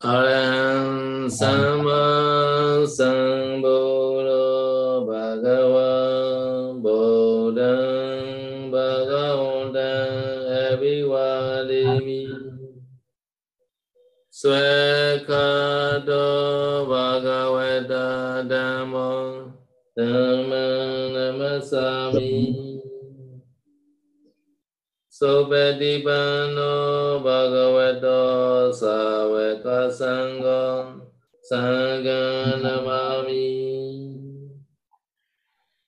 Arang Sama Sambuddho Bhagavan Bodhan Bhagavantan Abhivadimi Swekado Bhagavata Dhammo Dhamma Namasami Supetipano Bhagavato Saveta Sangon Saganamami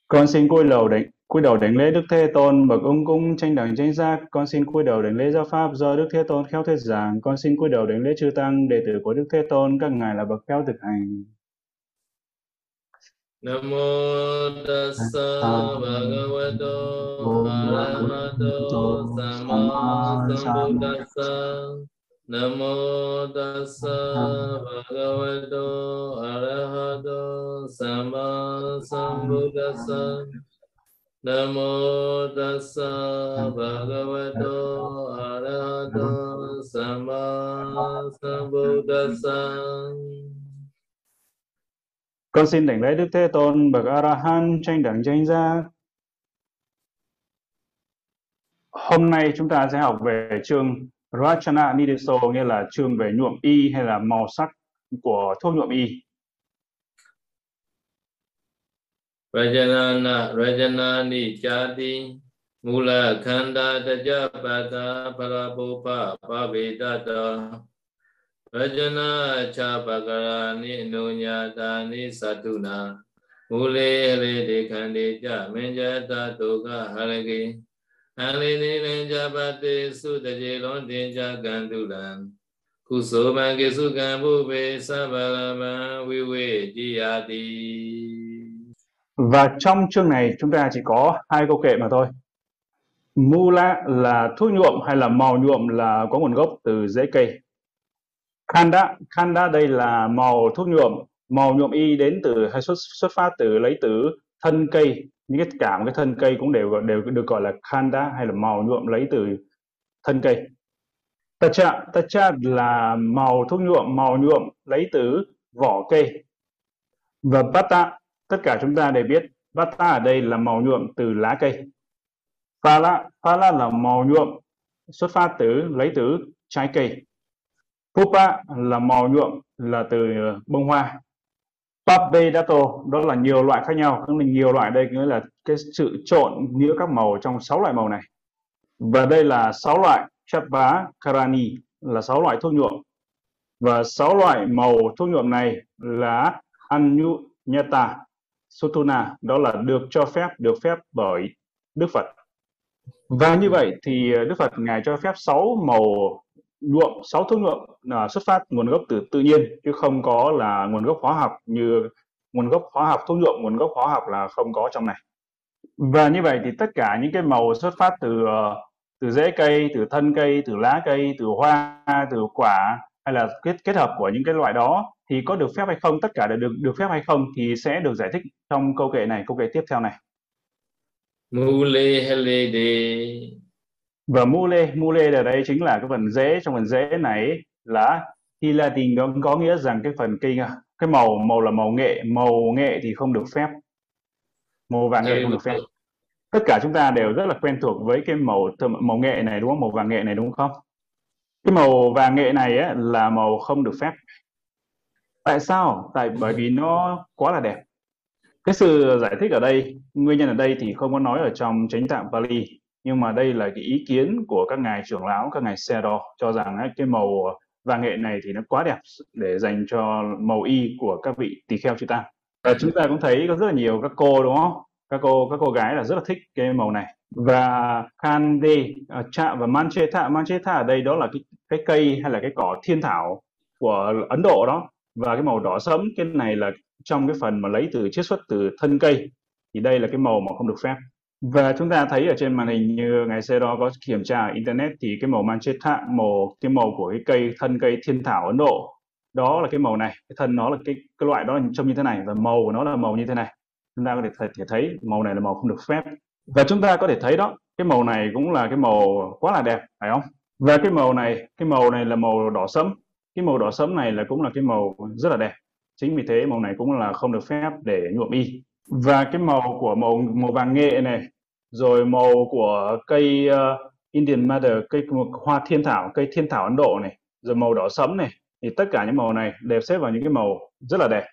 Con xin cúi đầu đảnh, cúi đầu đánh lễ Đức Thế Tôn bậc ung cung tranh đẳng tranh giác. Con xin cúi đầu đảnh lễ gia pháp do Đức Thế Tôn khéo thuyết giảng. Con xin cúi đầu đảnh lễ chư tăng đệ tử của Đức Thế Tôn. Các ngài là bậc khéo thực hành. Nam Namo tassa bhagavato arahato sammasambuddhassa Namo tassa bhagavato arahato sammasambuddhassa Namo tassa bhagavato arahato sammasambuddhassa con xin đảnh lễ Đức Thế Tôn bậc arahant tranh đẳng tranh giác. Hôm nay chúng ta sẽ học về chương Rachana Nideso, nghĩa là chương về nhuộm y hay là màu sắc của thuốc nhuộm y. Rajanana rajanani chati mula khanda taja pada parabopa pavedata ဗုဒ္ဓัส Con xin đảnh lễ Đức Thế Tôn bậc A La Hán tranh đẳng chánh giác. Hôm nay chúng ta sẽ học về chương Rachana Nideso nghĩa là chương về nhuộm y hay là màu sắc của thuốc nhuộm y. Rajanana Rajanani Chati Mula Khanda Tajapata Parapopa Pavedata Rajana Chapakara Ni Nunyata Ni Satuna Mule Hale De Khande Cha Menjata Toka Harage Hale Ni Lenjapate Sutaje Lon Tenja Gandulan Kuso Bange Sukan Bube Sabalama Vive Jiyati Và trong chương này chúng ta chỉ có hai câu kệ mà thôi. Mula là thuốc nhuộm hay là màu nhuộm là có nguồn gốc từ rễ cây. Khanda, khanda đây là màu thuốc nhuộm, màu nhuộm y đến từ hay xuất xuất phát từ lấy từ thân cây, những cái cả một cái thân cây cũng đều đều được gọi là khanda hay là màu nhuộm lấy từ thân cây. Tacha, tacha là màu thuốc nhuộm, màu nhuộm lấy từ vỏ cây. Và bata, tất cả chúng ta đều biết bata ở đây là màu nhuộm từ lá cây. Phala, phala là màu nhuộm xuất phát từ lấy từ trái cây. Pupa là màu nhuộm là từ ờ, bông hoa. Papedato đó là nhiều loại khác nhau, tức là nhiều loại đây nghĩa là cái sự trộn giữa các màu trong 6 loại màu này. Và đây là 6 loại Chapa Karani là 6 loại thuốc nhuộm. Và 6 loại màu thuốc nhuộm này là Anyunyata Sutuna, đó là được cho phép, được phép bởi Đức Phật. Và như vậy thì ờ, Đức Phật Ngài cho phép 6 màu nhuộm sáu thuốc nhuộm là xuất phát nguồn gốc từ tự nhiên, chứ không có là nguồn gốc hóa học như nguồn gốc hóa học, thuốc nhuộm nguồn gốc hóa học là không có trong này. Và như vậy thì tất cả những cái màu xuất phát từ ờ, từ rễ cây, từ thân cây, từ lá cây, từ hoa, từ quả hay là kết kết hợp của những cái loại đó thì có được phép hay không, tất cả đều được được phép hay không thì sẽ được giải thích trong câu kệ này, câu kệ tiếp theo này. Mule và mule mule ở đây chính là cái phần rễ trong phần rễ này là hilatin có, có nghĩa rằng cái phần cây cái màu màu là màu nghệ. Màu nghệ thì không được phép. Màu vàng nghệ không được phép. tất cả chúng ta đều rất là quen thuộc với cái màu màu nghệ này đúng không? Màu vàng nghệ này đúng không? Cái màu vàng nghệ này á, là màu không được phép. Tại sao? Tại bởi vì nó quá là đẹp. Cái sự giải thích ở đây nguyên nhân ở đây thì không có nói ở trong chánh tạng Pali nhưng mà đây là cái ý kiến của các ngài trưởng lão các ngài xe đo cho rằng ấy, cái màu vàng nghệ này thì nó quá đẹp để dành cho màu y của các vị tỳ kheo chư tăng. Và chúng ta cũng thấy có rất là nhiều các cô đúng không? Các cô các cô gái là rất là thích cái màu này. Và khande cha à, và mancheta mancheta ở đây đó là cái cái cây hay là cái cỏ thiên thảo của Ấn Độ đó. Và cái màu đỏ sẫm cái này là trong cái phần mà lấy từ chiết xuất từ thân cây. Thì đây là cái màu mà không được phép và chúng ta thấy ở trên màn hình như ngày xưa đó có kiểm tra ở internet thì cái màu manchetta màu cái màu của cái cây thân cây thiên thảo Ấn Độ đó là cái màu này. Cái thân nó là cái cái loại đó trông như thế này và màu của nó là màu như thế này. Chúng ta có thể, thể thấy màu này là màu không được phép. Và chúng ta có thể thấy đó cái màu này cũng là cái màu quá là đẹp phải không? Và cái màu này cái màu này là màu đỏ sẫm. Cái màu đỏ sẫm này là cũng là cái màu rất là đẹp. Chính vì thế màu này cũng là không được phép để nhuộm y và cái màu của màu màu vàng nghệ này rồi màu của cây uh, Indian Mother cây hoa thiên thảo cây thiên thảo Ấn Độ này rồi màu đỏ sẫm này thì tất cả những màu này đều xếp vào những cái màu rất là đẹp.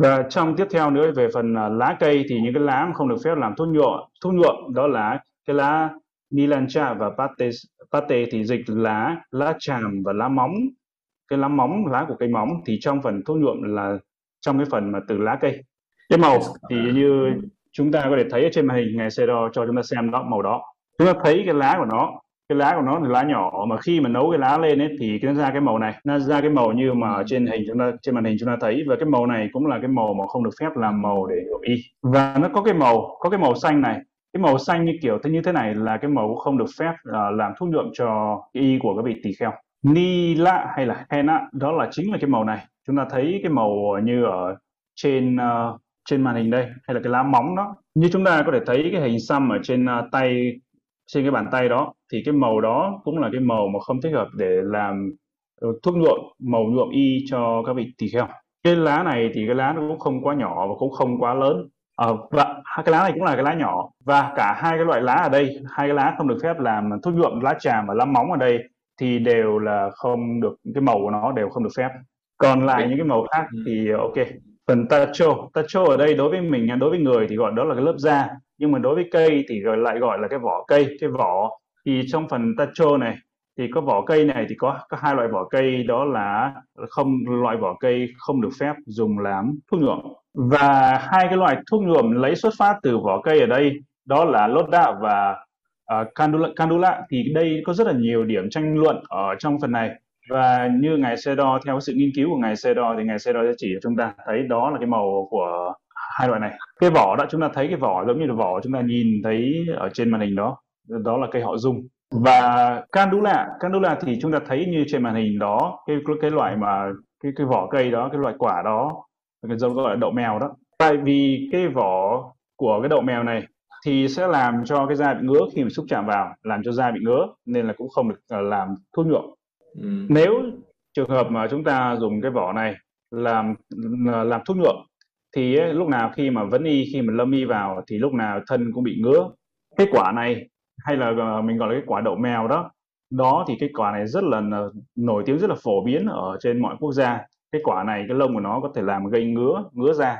Và trong tiếp theo nữa về phần uh, lá cây thì những cái lá không được phép làm thuốc nhuộm thuốc nhuộm đó là cái lá Nilancha và pate pate thì dịch lá lá tràm và lá móng. Cái lá móng lá của cây móng thì trong phần thuốc nhuộm là trong cái phần mà từ lá cây cái màu thì như chúng ta có thể thấy ở trên màn hình ngày xe đo cho chúng ta xem đó màu đó. Chúng ta thấy cái lá của nó cái lá của nó là lá nhỏ mà khi mà nấu cái lá lên ấy thì nó ra cái màu này. Nó ra cái màu như mà trên hình chúng ta trên màn hình chúng ta thấy và cái màu này cũng là cái màu mà không được phép làm màu để nhuộm y và nó có cái màu có cái màu xanh này. Cái màu xanh như kiểu thế như thế này là cái màu không được phép uh, làm thuốc nhuộm cho y của các vị tỳ kheo. Ni lạ hay là henna đó là chính là cái màu này. Chúng ta thấy cái màu như ở trên uh, trên màn hình đây hay là cái lá móng đó. Như chúng ta có thể thấy cái hình xăm ở trên uh, tay trên cái bàn tay đó thì cái màu đó cũng là cái màu mà không thích hợp để làm uh, thuốc nhuộm màu nhuộm y cho các vị tỳ kheo. Cái lá này thì cái lá nó cũng không quá nhỏ và cũng không quá lớn. Ờ, và cái lá này cũng là cái lá nhỏ. Và cả hai cái loại lá ở đây hai cái lá không được phép làm thuốc nhuộm lá tràm và lá móng ở đây thì đều là không được cái màu của nó đều không được phép. Còn lại những cái màu khác ừ. thì ok phần tacho. Tacho ở đây đối với mình đối với người thì gọi đó là cái lớp da. Nhưng mà đối với cây thì gọi lại gọi là cái vỏ cây cái vỏ. Thì trong phần tacho này thì có vỏ cây này thì có có hai loại vỏ cây. Đó là không loại vỏ cây không được phép dùng làm thuốc nhuộm. Và hai cái loại thuốc nhuộm lấy xuất phát từ vỏ cây ở đây đó là lốt đạo và uh, candula, candula. Thì đây có rất là nhiều điểm tranh luận ở trong phần này và như ngài Sedor theo sự nghiên cứu của ngài Sedor thì ngài Sedor sẽ chỉ cho chúng ta thấy đó là cái màu của hai loại này. Cái vỏ đó, chúng ta thấy cái vỏ giống như là vỏ chúng ta nhìn thấy ở trên màn hình đó. Đó là cây họ dung và candula candula thì chúng ta thấy như trên màn hình đó, cái cái loại mà, cái cái vỏ cây đó, cái loại quả đó, cái giống gọi là đậu mèo đó. Tại vì cái vỏ của cái đậu mèo này thì sẽ làm cho cái da bị ngứa khi mà xúc chạm vào, làm cho da bị ngứa, nên là cũng không được ờ, làm thuốc nhuộm ừ. nếu trường hợp mà chúng ta dùng cái vỏ này làm làm thuốc nhuộm thì ấy, lúc nào khi mà vấn y khi mà lâm y vào thì lúc nào thân cũng bị ngứa. Cái quả này hay là uh, mình gọi là cái quả đậu mèo đó đó thì cái quả này rất là nổi tiếng rất là phổ biến ở trên mọi quốc gia. Cái quả này cái lông của nó có thể làm gây ngứa ngứa da.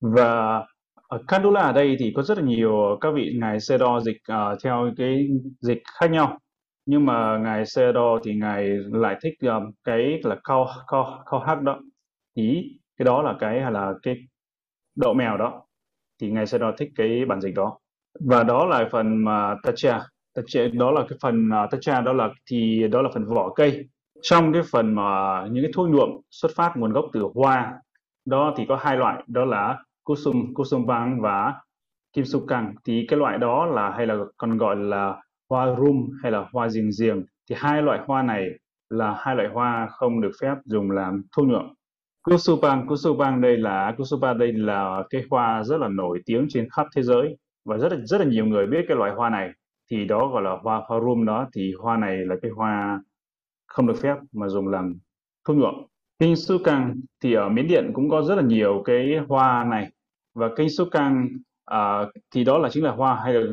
Và ở candula ở đây thì có rất là nhiều các vị ngài Sedo dịch uh, theo cái dịch khác nhau nhưng mà ngài Sero thì ngài lại thích um, cái là cao cao cao hắc đó. Ý cái đó là cái hay là cái đậu mèo đó. Thì ngài Sero thích cái bản dịch đó. Và đó là phần mà tacha tacha đó là cái phần ờ, uh, tacha đó là thì đó là phần vỏ cây. Trong cái phần mà những cái thuốc nhuộm xuất phát nguồn gốc từ hoa đó thì có hai loại. Đó là kusum kusum vàng và kim su căng thì cái loại đó là hay là còn gọi là hoa rum hay là hoa riềng riềng thì hai loại hoa này là hai loại hoa không được phép dùng làm thuốc nhuộm. Kusupang kusupang đây là kusupa đây là cái hoa rất là nổi tiếng trên khắp thế giới và rất là rất là nhiều người biết cái loại hoa này. Thì đó gọi là hoa hoa rum đó. Thì hoa này là cái hoa không được phép mà dùng làm thuốc nhuộm. Kinh su căng thì ở Miến Điện cũng có rất là nhiều cái hoa này. Và kinh su căng à, uh, thì đó là chính là hoa hay là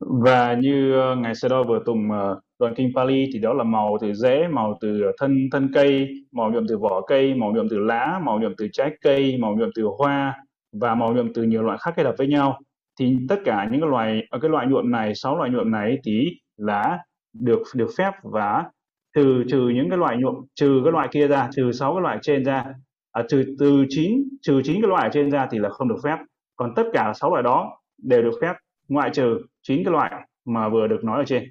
và như ờ, ngài Sơ Đo vừa tùng ờ, đoàn kinh Pali thì đó là màu từ rễ, màu từ ờ, thân thân cây, màu nhuộm từ vỏ cây, màu nhuộm từ lá, màu nhuộm từ trái cây, màu nhuộm từ hoa và màu nhuộm từ nhiều loại khác kết hợp với nhau. Thì tất cả những cái loại cái loại nhuộm này, sáu loại nhuộm này thì là được được phép và trừ trừ những cái loại nhuộm trừ cái loại kia ra trừ sáu cái loại trên ra à, trừ từ chín trừ chín cái loại trên ra thì là không được phép còn tất cả sáu loại đó đều được phép ngoại trừ chín cái loại mà vừa được nói ở trên.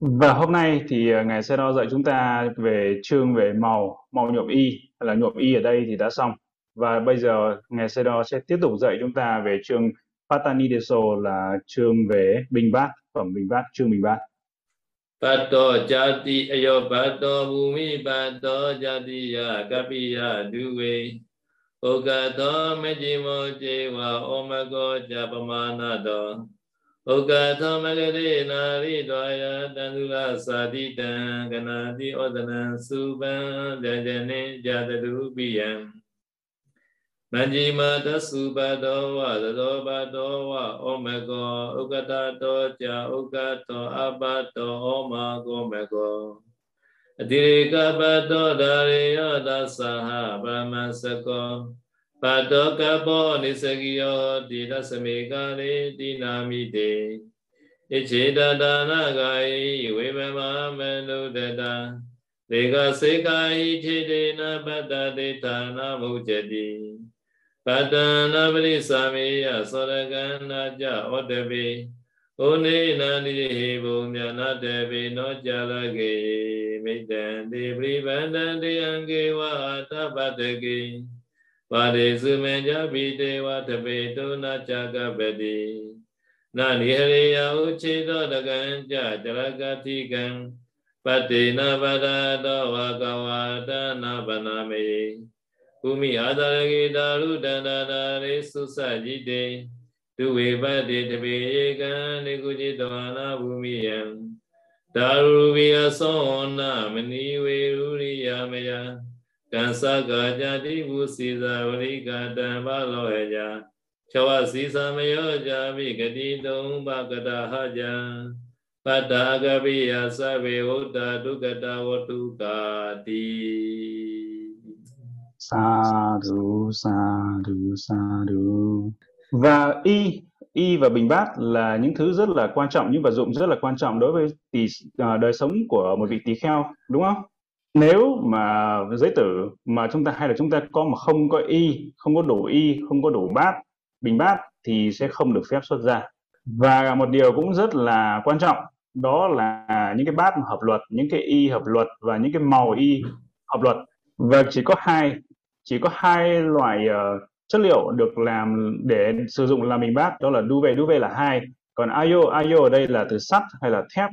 Và hôm nay thì à, ngài sẽ đo dạy chúng ta về chương về màu màu nhuộm y, hay là nhuộm y ở đây thì đã xong. Và bây giờ ngài sẽ đo sẽ tiếp tục dạy chúng ta về chương Patanideso là chương về bình bát, phẩm bình bát, chương bình bát. ပတ္တောဇာတိအယောပတ္တောဘူမိပတ္တောဇာတိယကပိယဒုဝေဩကတောမေဇိမောဇေဝဩမကောဇပမာနတော ဩကသောမဂရေနာရိတောယတန္တုလသာတိတံကနာတိဩဒနံစုပံဇေဇနေဇာတတုပိယံမဉ္ဇိမတသုပတောဝသတောပတောဝဩမကောဥက္ကတတောကြာဥက္ကတောအပတောဩမကောမကောအတိရေကပတောဒါရေယောသသဟဗမ္မစကော Bà tố ca bó ni sa ki yo Di đa sa ca lê Di na mi tê Ý chế đa đa na ca y Vê ma mê lu đa đa Lê ca sê ca y chế đê na bát đa đê ta na mô chê đi Bà đa na bà đi sa mê ya Sa ra cha o đê bê Ô nê na ni hê bồ mẹ na đê bê Nó cha la kê Mê tèn đê bì bàn đa đê Ang kê wa ta bát đê kê ပါရိစုမေညဘိတေဝတပေတုနာချာကပတိနာနိဟရိယဥခြေသောတကံကြတရကတိကံပတိနာပဒတောဝကဝတနာပနာမေကုမိအာသရကေတာရုတန္တနာရေသုစကြည်တေဒုဝေပတိတပေဧကံနေကုจิตဝါနာဘူမိယံဒါရူဝိအသောနာမဏီဝေရူရိယမယံ ကံစကာကြတိဘူစီဇာဝရိကတံဘလောဟေယချဝစီသမယောဇာမိဂတိတုံဘကတဟကြံပတ္တာကပိယသဗ္ဗေဝတ္တဒုက္ကတဝတုကာတိ sa du sa du sa du và y y và bình bát là những thứ rất là quan trọng những vật dụng rất là quan trọng đối với tỷ uh, đời sống của một vị tỳ kheo đúng không Nếu mà giới tử mà chúng ta hay là chúng ta có mà không có y không có đủ y không có đủ bát bình bát thì sẽ không được phép xuất ra. Và một điều cũng rất là quan trọng đó là những cái bát hợp luật những cái y hợp luật và những cái màu y hợp luật. Và chỉ có hai chỉ có hai loại uh, chất liệu được làm để sử dụng làm bình bát đó là duve duve là hai còn ayo ayo ở đây là từ sắt hay là thép?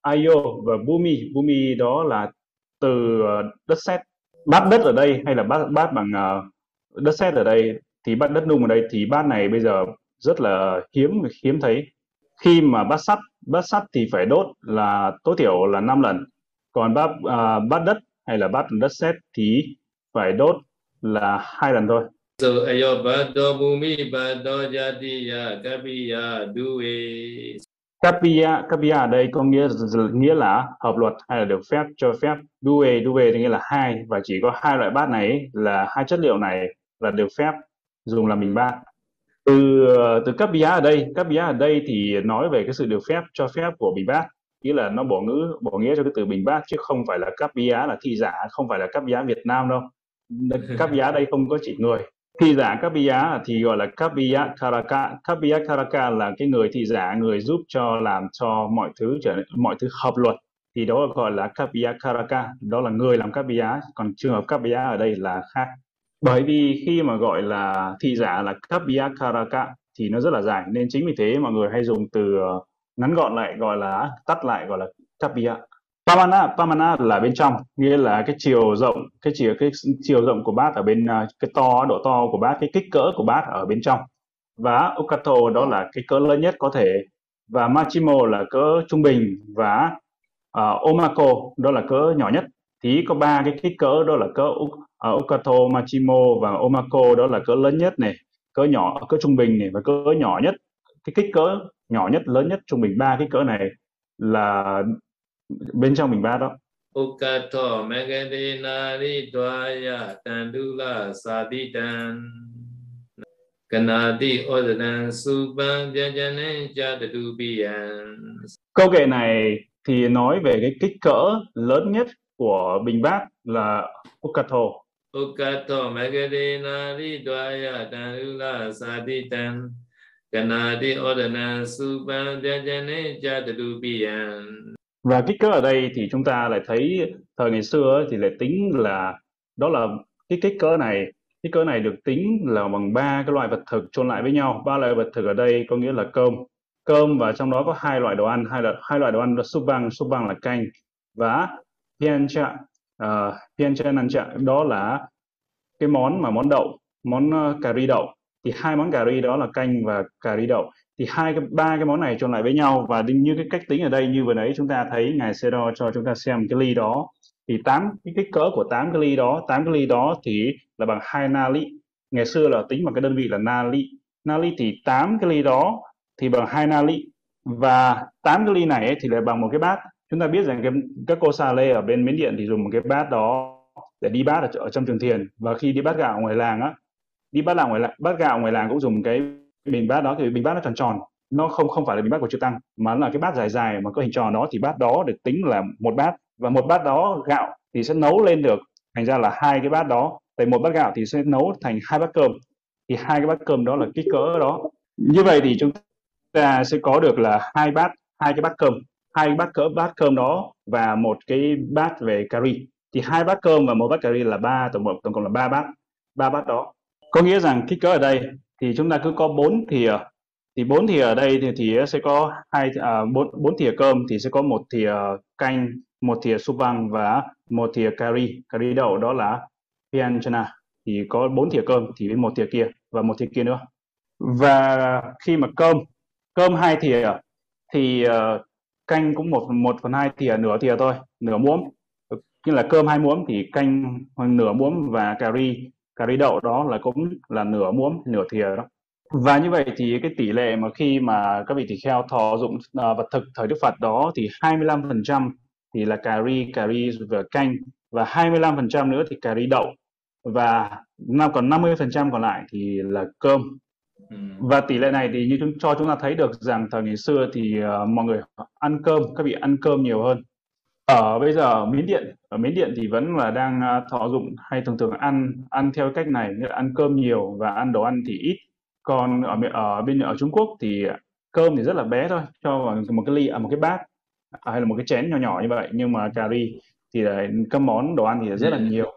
Ayo và bumi. Bumi đó là từ ờ, đất sét bát đất ở đây hay là bát bát bằng uh, đất sét ở đây thì bát đất nung ở đây thì bát này bây giờ rất là hiếm hiếm thấy khi mà bát sắt bát sắt thì phải đốt là tối thiểu là 5 lần còn bát uh, bát đất hay là bát đất sét thì phải đốt là hai lần thôi. So ayo bado bumi bado jatiya kapiya duwe. Capia Capia ở đây có nghĩa nghĩa là hợp luật hay là được phép cho phép. due due thì nghĩa là hai và chỉ có hai loại bát này là hai chất liệu này là được phép dùng làm bình bát. Từ từ Capia ở đây, Capia ở đây thì nói về cái sự được phép cho phép của bình bát nghĩa là nó bỏ ngữ bỏ nghĩa cho cái từ bình bát chứ không phải là Capia là thị giả không phải là Capia Việt Nam đâu capia ở đây không có chỉ người thị giả cấp thì gọi là cấp karaka cấp karaka là cái người thị giả, người giúp cho làm cho mọi thứ trở mọi thứ hợp luật. Thì đó gọi là cấp karaka đó là người làm cấp còn trường hợp cấp ở đây là khác. Bởi vì khi mà gọi là thị giả là cấp karaka thì nó rất là dài. Nên chính vì thế mọi người hay dùng từ ờ, ngắn gọn lại, gọi là, tắt lại, gọi là cấp Pamana, Pamana là bên trong, nghĩa là cái chiều rộng, cái chiều cái chiều rộng của bát ở bên à, cái to độ to của bát, cái kích cỡ của bát ở bên trong. Và Okato đó là cái cỡ lớn nhất có thể và Machimo là cỡ trung bình và uh, Omako đó là cỡ nhỏ nhất. Thì có ba cái kích cỡ đó là cỡ uh, Okato, Machimo và Omako đó là cỡ lớn nhất này, cỡ nhỏ, cỡ trung bình này và cỡ nhỏ nhất. Cái kích cỡ nhỏ nhất, lớn nhất, trung bình ba cái cỡ này là bên trong mình ba đó. Ukato Megadinari Dwaya Tandula Saditan Kanati Odanan Supan Jajane Jadadubiyan Câu kệ này thì nói về cái kích cỡ lớn nhất của bình bát là Ukato. Ukato Megadinari Dwaya Tandula Saditan Kanati Odanan Supan Jajane Jadadubiyan và kích cỡ ở đây thì chúng ta lại thấy thời ngày xưa thì lại tính là đó là cái kích cỡ này. Kích cỡ này được tính là bằng ba cái loại vật thực chôn lại với nhau. Ba loại vật thực ở đây có nghĩa là cơm. Cơm và trong đó có hai loại đồ ăn. Hai loại hai loại đồ ăn là súp băng súp băng là canh và piancha uh, ờ, piancha nancha đó là cái món mà món đậu món uh, cà ri đậu. Thì hai món cà ri đó là canh và cà ri đậu thì hai cái ba cái món này chôn lại với nhau và như cái cách tính ở đây như vừa nãy chúng ta thấy ngài Sero cho chúng ta xem cái ly đó. Thì tám cái kích cỡ của tám cái ly đó tám cái ly đó thì là bằng hai nali. Ngày xưa là tính bằng cái đơn vị là nali. Nali thì tám cái ly đó thì bằng hai nali. Và tám cái ly này ấy, thì là bằng một cái bát. Chúng ta biết rằng cái các cô sa lê ở bên miến điện thì dùng một cái bát đó để đi bát ở, ở trong trường thiền. Và khi đi bát gạo ngoài làng á đi bát gạo ngoài làng bát gạo ngoài làng cũng dùng cái bình bát đó thì bình bát nó tròn tròn, nó không không phải là bình bát của chư tăng, mà là cái bát dài dài mà có hình tròn đó, thì bát đó được tính là một bát. Và một bát đó gạo thì sẽ nấu lên được, thành ra là hai cái bát đó, tại một bát gạo thì sẽ nấu thành hai bát cơm. Thì hai cái bát cơm đó là kích cỡ đó. Như vậy thì chúng ta sẽ có được là hai bát, hai cái bát cơm, hai bát cỡ, bát cơm đó và một cái bát về curry thì hai bát cơm và một bát curry là ba tổng cộng tổng cộng là ba bát ba bát đó. Có nghĩa rằng kích cỡ ở đây thì chúng ta cứ có bốn thìa. Thì bốn thìa ở đây thì, thì sẽ có hai à, bốn bốn thìa cơm thì sẽ có một thìa canh một thìa súp vang và một thìa curry. Curry đậu đó là pianchana thì có bốn thìa cơm thì với một thìa kia và một thìa kia nữa. Và khi mà cơm cơm hai thìa thì uh, canh cũng một một phần hai thìa nửa thìa thôi nửa muỗng. Như là cơm hai muỗng thì canh nửa muỗng và cà ri cà ri đậu đó là cũng là nửa muỗng nửa thìa đó. Và như vậy thì cái tỷ lệ mà khi mà các vị tỳ kheo thọ dụng uh, vật thực thời Đức Phật đó thì 25% thì là cà ri, cà ri và canh và 25% nữa thì cà ri đậu và còn 50% còn lại thì là cơm. Ừ. và tỷ lệ này thì như chúng cho chúng ta thấy được rằng thời ngày xưa thì uh, mọi người ăn cơm các vị ăn cơm nhiều hơn ở bây giờ ở miến điện ở miến điện thì vẫn là đang à, thọ dụng hay thường thường ăn ăn theo cách này nghĩa là ăn cơm nhiều và ăn đồ ăn thì ít. Còn ở ở bên ở Trung Quốc thì cơm thì rất là bé thôi cho vào một cái ly ở à, một cái bát à, hay là một cái chén nhỏ nhỏ như vậy nhưng mà cà ri thì là các món đồ ăn thì rất là nhiều.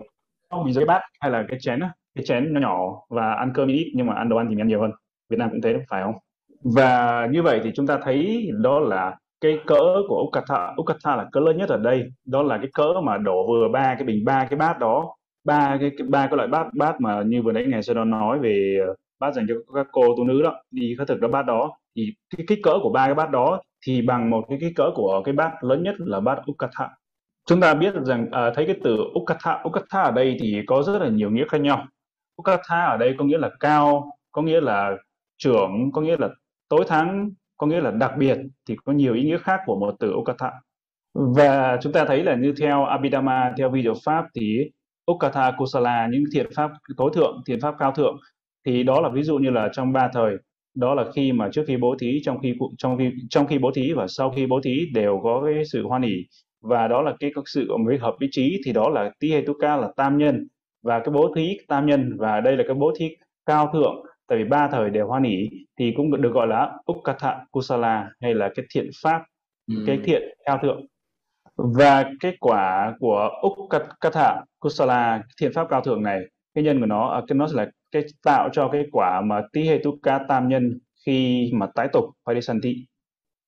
Không bị dưới bát hay là cái chén cái chén nhỏ nhỏ và ăn cơm ít nhưng mà ăn đồ ăn thì mình ăn nhiều hơn. Việt Nam cũng thế phải không? Và như vậy thì chúng ta thấy đó là cái cỡ của Ukata Ukata là cỡ lớn nhất ở đây. Đó là cái cỡ mà đổ vừa ba cái bình ba cái bát đó. Ba cái ba cái loại bát bát mà như vừa nãy ngày sau đó nói về ờ, bát dành cho các cô tu nữ đó đi khất thực đó bát đó. Thì cái kích cỡ của ba cái bát đó thì bằng một cái kích cỡ của cái bát lớn nhất là bát Ukata chúng ta biết được rằng à, thấy cái từ Ukata Ukata ở đây thì có rất là nhiều nghĩa khác nhau. Ukata ở đây có nghĩa là cao có nghĩa là trưởng có nghĩa là tối thắng có nghĩa là đặc biệt thì có nhiều ý nghĩa khác của một từ Ukata và chúng ta thấy là như theo Abhidhamma, theo video pháp thì Ukata Kusala, những thiện pháp tối thượng, thiện pháp cao thượng, thì đó là ví dụ như là trong ba thời. Đó là khi mà trước khi bố thí, trong khi trong khi trong khi bố thí và sau khi bố thí đều có cái sự hoan hỉ và đó là cái các sự mới hợp ý chí thì đó là tihetuka là tam nhân. Và cái bố thí tam nhân và đây là cái bố thí cao thượng tại vì ba thời đều hoan hỷ thì cũng được gọi là ukata kusala hay là cái thiện pháp ừ. cái thiện cao thượng và cái quả của ukata kusala thiện pháp cao thượng này cái nhân của nó à, cái nó là cái tạo cho cái quả mà tí hetuka tam nhân khi mà tái tục phải đi sanh thị.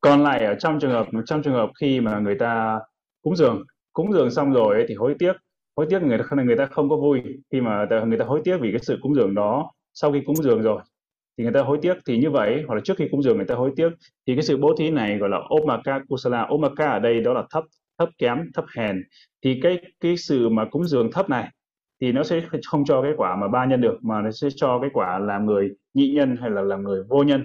Còn lại ở trong trường hợp trong trường hợp khi mà người ta cúng dường cúng dường xong rồi ấy, thì hối tiếc. Hối tiếc người ta người ta không có vui. Khi mà người ta hối tiếc vì cái sự cúng dường đó sau khi cúng dường rồi, thì người ta hối tiếc, thì như vậy, hoặc là trước khi cúng dường người ta hối tiếc, thì cái sự bố thí này gọi là omaka kusala. Omaka ở đây đó là thấp thấp kém, thấp hèn. Thì cái cái sự mà cúng dường thấp này, thì nó sẽ không cho cái quả mà ba nhân được, mà nó sẽ cho cái quả làm người nhị nhân hay là làm người vô nhân.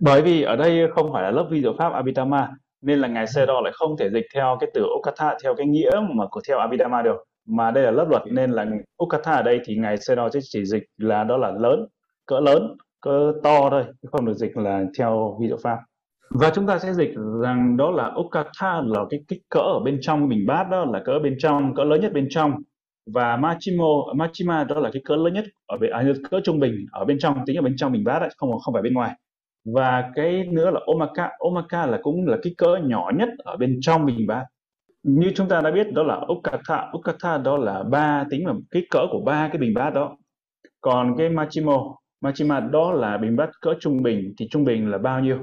Bởi vì ở đây không phải là lớp vi diệu pháp Abhidhamma, nên là ngài Sero lại không thể dịch theo cái từ Okatha, theo cái nghĩa mà của theo Abhidhamma được mà đây là lớp luật nên là Okatha ở đây thì ngài Sero sẽ chỉ dịch là đó là lớn cỡ lớn cỡ to thôi không được dịch là theo vi diệu pháp. Và chúng ta sẽ dịch rằng đó là Okatha là cái kích cỡ ở bên trong bình bát đó là cỡ bên trong cỡ lớn nhất bên trong. Và Machimo Machima đó là cái cỡ lớn nhất ở bên à, cỡ trung bình ở bên trong tính ở bên trong bình bát đấy không không phải bên ngoài. Và cái nữa là Omaka Omaka là cũng là cái cỡ nhỏ nhất ở bên trong bình bát như chúng ta đã biết đó là Ukata Ukata đó là ba tính là kích cỡ của ba cái bình bát đó. Còn cái Machimo Machima đó là bình bát cỡ trung bình thì trung bình là bao nhiêu?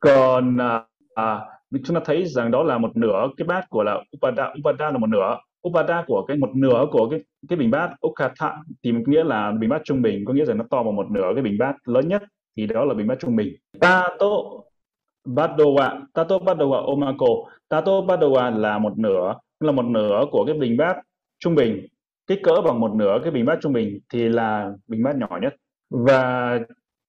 Còn à, à, chúng ta thấy rằng đó là một nửa cái bát của là Upada Upada là một nửa. Upada của cái một nửa của cái cái bình bát Ukata thì nghĩa là bình bát trung bình có nghĩa là nó to bằng một nửa cái bình bát lớn nhất thì đó là bình bát trung bình. Tato Badowa Tato Badowa Omako. Tato Badowa là một nửa là một nửa của cái bình bát trung bình. Kích cỡ bằng một nửa cái bình bát trung bình thì là bình bát nhỏ nhất. Và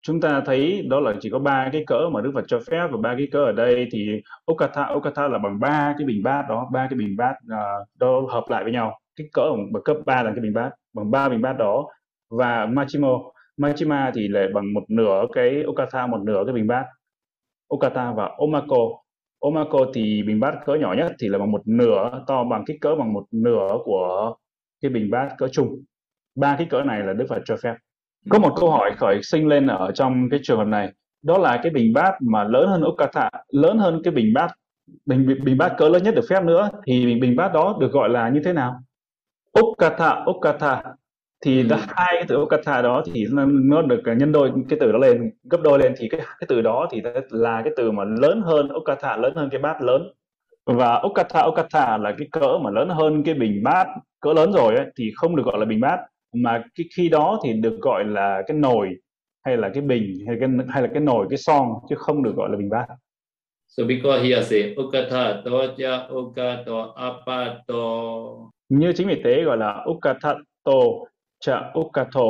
chúng ta thấy đó là chỉ có ba cái cỡ mà Đức Phật cho phép và ba cái cỡ ở đây thì Okata Okata là bằng ba cái bình bát đó ba cái bình bát uh, đó hợp lại với nhau. Kích cỡ bằng cấp 3 là cái bình bát bằng ba bình bát đó. Và Machimo. Machima thì lại bằng một nửa cái Okata một nửa cái bình bát. Okata và Omako. Omako thì bình bát cỡ nhỏ nhất thì là bằng một nửa, to bằng kích cỡ bằng một nửa của cái bình bát cỡ trung ba kích cỡ này là Đức Phật cho phép. Có một câu hỏi khởi sinh lên ở trong cái trường hợp này. Đó là cái bình bát mà lớn hơn Okata, lớn hơn cái bình bát, bình bình bát cỡ lớn nhất được phép nữa, thì bình bát đó được gọi là như thế nào? Okata Okata thì ừ. hai cái từ Okata đó thì nó, nó được nhân đôi cái từ đó lên gấp đôi lên thì cái cái từ đó thì là cái từ mà lớn hơn Okata lớn hơn cái bát lớn và Okata Okata là cái cỡ mà lớn hơn cái bình bát cỡ lớn rồi ấy, thì không được gọi là bình bát mà cái khi đó thì được gọi là cái nồi hay là cái bình hay cái hay là cái nồi cái son chứ không được gọi là bình bát. So because here say ukata toja ukato apato. Như chính vì thế gọi là ukata to cha ukato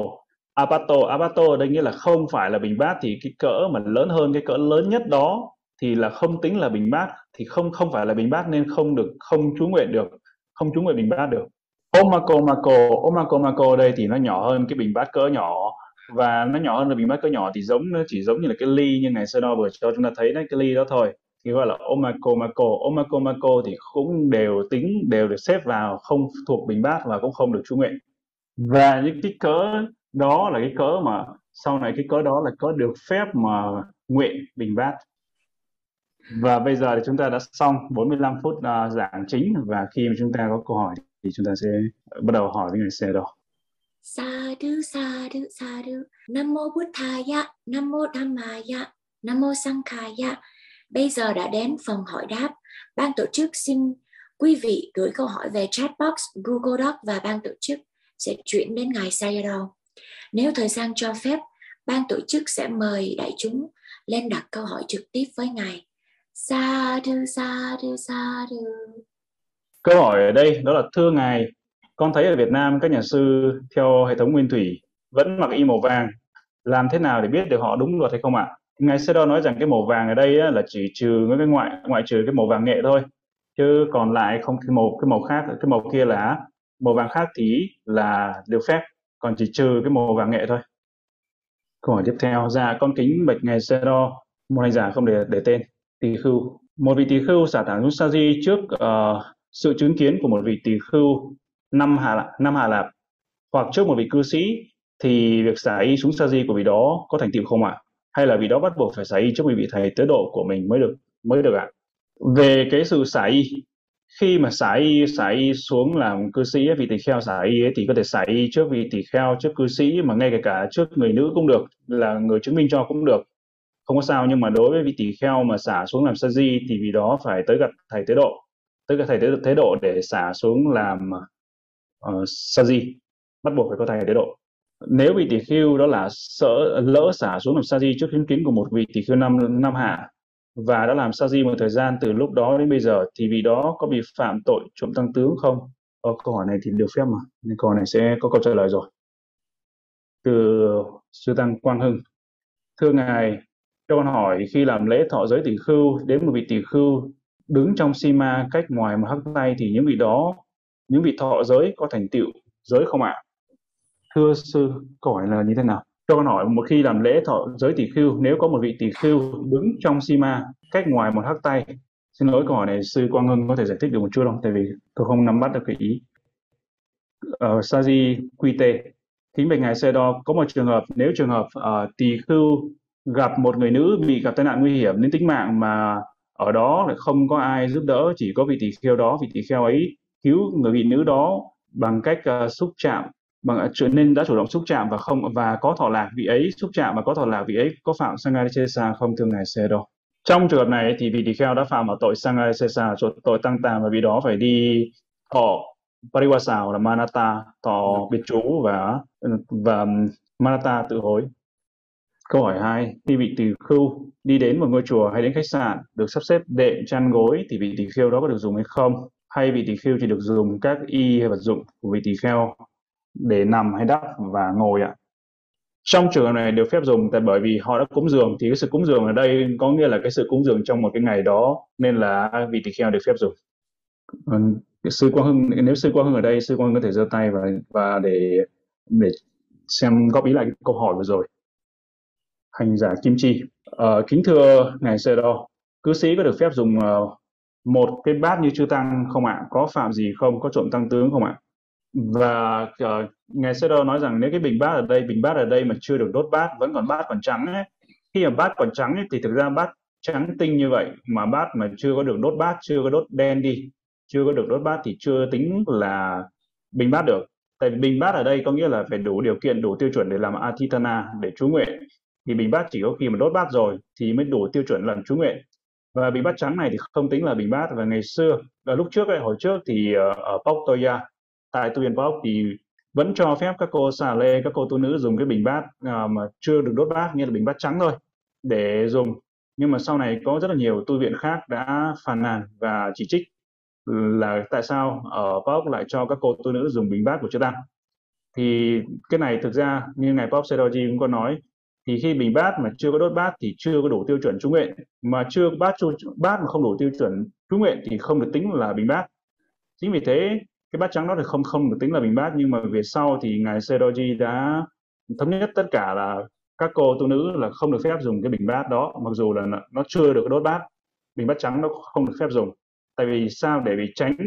apato apato đây nghĩa là không phải là bình bát thì cái cỡ mà lớn hơn cái cỡ lớn nhất đó thì là không tính là bình bát, thì không không phải là bình bát nên không được, không chú nguyện được, không chú nguyện bình bát được. Omako Mako Omako Mako đây thì nó nhỏ hơn cái bình bát cỡ nhỏ và nó nhỏ hơn là bình bát cỡ nhỏ thì giống, nó chỉ giống như là cái ly như ngày Sơn vừa cho chúng ta thấy đấy, cái ly đó thôi. Thì gọi là Omako Mako Omako Mako thì cũng đều tính, đều được xếp vào không thuộc bình bát và cũng không được chú nguyện và những cái cớ đó là cái cớ mà sau này cái cớ đó là có được phép mà nguyện bình bát. Và bây giờ thì chúng ta đã xong 45 phút uh, giảng chính. Và khi mà chúng ta có câu hỏi thì chúng ta sẽ bắt đầu hỏi với người xe đó. Sa du sa du sa du Nam mô Buddhaya Nam mô Dhammaya Nam mô Sankhaya Bây giờ đã đến phần hỏi đáp. Ban tổ chức xin quý vị gửi câu hỏi về chat box Google Doc và ban tổ chức sẽ chuyển đến ngài Sayadaw. Nếu thời gian cho phép, ban tổ chức sẽ mời đại chúng lên đặt câu hỏi trực tiếp với ngài. Sa Sadhu, sa sa Câu hỏi ở đây đó là thưa ngài, con thấy ở Việt Nam các nhà sư theo hệ thống nguyên thủy vẫn mặc y màu vàng, làm thế nào để biết được họ đúng luật hay không ạ? Ngài Sê Đo nói rằng cái màu vàng ở đây là chỉ trừ cái ngoại ngoại trừ cái màu vàng nghệ thôi, chứ còn lại không cái màu cái màu khác cái màu kia là màu vàng khác thì là được phép, còn chỉ trừ cái màu vàng nghệ thôi. Câu hỏi tiếp theo, dạ con kính bạch ngài xe Đo, một hành giả không để để tên, tỳ khưu. Một vị tỳ khưu xả thẳng xuống sa di trước uh, sự chứng kiến của một vị tỳ khưu năm Hà năm Hà Lạp hoặc trước một vị cư sĩ thì việc xả y xuống sa di của vị đó có thành tựu không ạ? Hay là vị đó bắt buộc phải xả y trước vị thầy tế độ của mình mới được mới được ạ? Về cái sự xả y khi mà xả y xả y xuống làm cư sĩ vị tỳ kheo xả y ấy, thì có thể xả y trước vị tỳ kheo trước cư sĩ mà ngay cả, cả trước người nữ cũng được là người chứng minh cho cũng được. Không có sao nhưng mà đối với vị tỳ kheo mà xả xuống làm sa di thì vì đó phải tới gặp thầy tế độ tới gặp thầy tế, tế độ để xả xuống làm uh, sa di bắt buộc phải có thầy tế độ. Nếu vị tỷ khưu đó là sợ lỡ xả xuống làm sa di trước chứng kiến của một vị tỷ khưu năm năm hạ và đã làm sa di một thời gian từ lúc đó đến bây giờ thì vị đó có bị phạm tội trộm tăng tướng không? Ờ, câu hỏi này thì được phép mà nên câu hỏi này sẽ có câu trả lời rồi. Từ sư tăng Quang Hưng. Thưa ngài cho con hỏi khi làm lễ thọ giới tỷ khưu đến một vị tỷ khưu đứng trong sima cách ngoài một hắc tay thì những vị đó những vị thọ giới có thành tựu giới không ạ? Thưa sư câu hỏi là như thế nào? Cho con hỏi một khi làm lễ thọ giới tỷ khưu nếu có một vị tỷ khưu đứng trong sima cách ngoài một hắc tay xin lỗi câu hỏi này sư quang hưng có thể giải thích được một chút không? Tại vì tôi không nắm bắt được cái ý. Ở uh, Saji quy tê kính bạch ngài xe đo có một trường hợp nếu trường hợp ờ, uh, tỳ khưu gặp một người nữ bị gặp tai nạn nguy hiểm đến tính mạng mà ở đó lại không có ai giúp đỡ chỉ có vị tỳ kheo đó vị tỳ kheo ấy cứu người vị nữ đó bằng cách uh, xúc chạm bằng trở nên đã chủ động xúc chạm và không và có thọ lạc vị ấy xúc chạm và có thọ lạc vị ấy có phạm sangarisesa không thưa ngài xe đâu. Trong trường hợp này thì vị tỳ kheo đã phạm vào tội sangarisesa tội tăng tà và vị đó phải đi thọ pariwasa là manata thọ biệt chú và và manata tự hối. Câu hỏi hai khi vị tỳ khưu đi đến một ngôi chùa hay đến khách sạn được sắp xếp đệm chăn gối thì vị tỳ kheo đó có được dùng hay không? Hay vị tỳ kheo chỉ được dùng các y hay vật dụng của vị tỳ kheo để nằm hay đắp và ngồi ạ. Trong trường hợp này được phép dùng tại bởi vì họ đã cúng dường thì cái sự cúng dường ở đây có nghĩa là cái sự cúng dường trong một cái ngày đó nên là vị tỳ kheo được phép dùng. Vâng, sư quang hưng nếu sư quang hưng ở đây sư quang hưng có thể giơ tay và và để để xem góp ý lại cái câu hỏi vừa rồi. Hành giả kim chi uh, kính thưa ngài sê đo cư sĩ có được phép dùng uh, một cái bát như chư tăng không ạ? Có phạm gì không? Có trộm tăng tướng không ạ? Và uh, ngài sê nói rằng nếu cái bình bát ở đây bình bát ở đây mà chưa được đốt bát vẫn còn bát còn trắng ấy khi mà bát còn trắng ấy, thì thực ra bát trắng tinh như vậy mà bát mà chưa có được đốt bát chưa có đốt đen đi chưa có được đốt bát thì chưa tính là bình bát được. Tại vì bình bát ở đây có nghĩa là phải đủ điều kiện đủ tiêu chuẩn để làm atitana để chú nguyện. Thì bình bát chỉ có khi mà đốt bát rồi thì mới đủ tiêu chuẩn làm chú nguyện. Và bình bát trắng này thì không tính là bình bát. Và ngày xưa là lúc trước ấy, hồi trước thì ờ, ở Pok Toya tại tu viện Pháp thì vẫn cho phép các cô xà lê các cô tu nữ dùng cái bình bát uh, mà chưa được đốt bát như là bình bát trắng thôi để dùng. Nhưng mà sau này có rất là nhiều tu viện khác đã phàn nàn và chỉ trích là tại sao ở Pháp lại cho các cô tu nữ dùng bình bát của chư tăng. Thì cái này thực ra như ngài Pop Sedoji cũng có nói thì khi bình bát mà chưa có đốt bát thì chưa có đủ tiêu chuẩn chú nguyện mà chưa có bát chu, bát mà không đủ tiêu chuẩn chú nguyện thì không được tính là bình bát. Chính vì thế cái bát trắng đó thì không không được tính là bình bát nhưng mà về sau thì ngài Sedoji đã thống nhất tất cả là các cô tu nữ là không được phép dùng cái bình bát đó mặc dù là nó chưa được đốt bát. Bình bát trắng nó không được phép dùng. Tại vì sao? Để vì tránh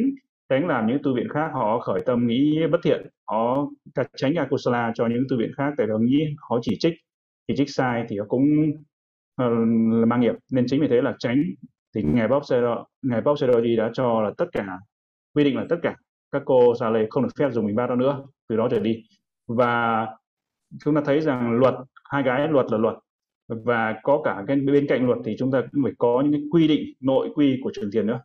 tránh làm những tu viện khác họ khởi tâm nghĩ bất thiện họ tránh akusala cho những tu viện khác tại họ nghĩ họ chỉ trích. Chỉ trích sai thì họ cũng uh, là mang nghiệp. Nên chính vì thế là tránh. Thì ngài Bob Sero, ngài Bob Seroji đã cho là tất cả quy định là tất cả các cô xà lê không được phép dùng bình bát đó nữa từ đó trở đi. Và chúng ta thấy rằng luật hai cái luật là luật. Và có cả cái bên cạnh luật thì chúng ta cũng phải có những cái quy định nội quy của trường tiền nữa.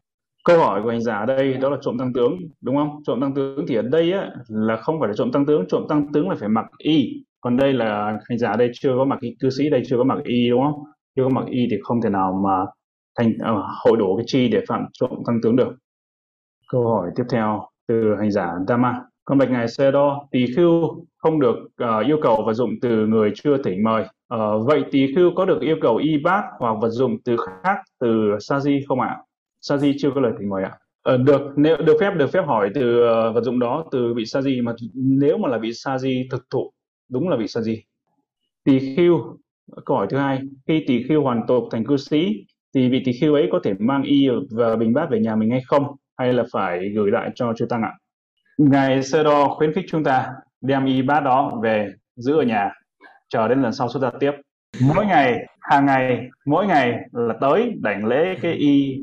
Câu hỏi của hành giả ở đây đó là trộm tăng tướng đúng không? Trộm tăng tướng thì ở đây á, là không phải là trộm tăng tướng trộm tăng tướng là phải mặc y. Còn đây là hành giả đây chưa có mặc y cư sĩ đây chưa có mặc y đúng không? Chưa có mặc y thì không thể nào mà thành uh, hội đủ cái chi để phạm trộm tăng tướng được. Câu hỏi tiếp theo từ hành giả Dama con bạch ngài xe tỳ khưu không được uh, yêu cầu vật dụng từ người chưa tỉnh mời uh, vậy tỳ khưu có được yêu cầu y bát hoặc vật dụng từ khác từ sa-di không ạ Saji chưa có lời thỉnh mời ạ. Ờ, được nếu được phép được phép hỏi từ uh, vật dụng đó từ vị Saji mà nếu mà là vị Saji thực thụ đúng là vị Saji. Tỳ khưu câu hỏi thứ hai khi tỳ khưu hoàn tục thành cư sĩ thì vị tỳ khưu ấy có thể mang y và bình bát về nhà mình hay không hay là phải gửi lại cho chư tăng ạ? Ngài Sơ Đo khuyến khích chúng ta đem y bát đó về giữ ở nhà chờ đến lần sau xuất ra tiếp. Mỗi ngày hàng ngày mỗi ngày là tới đảnh lễ cái y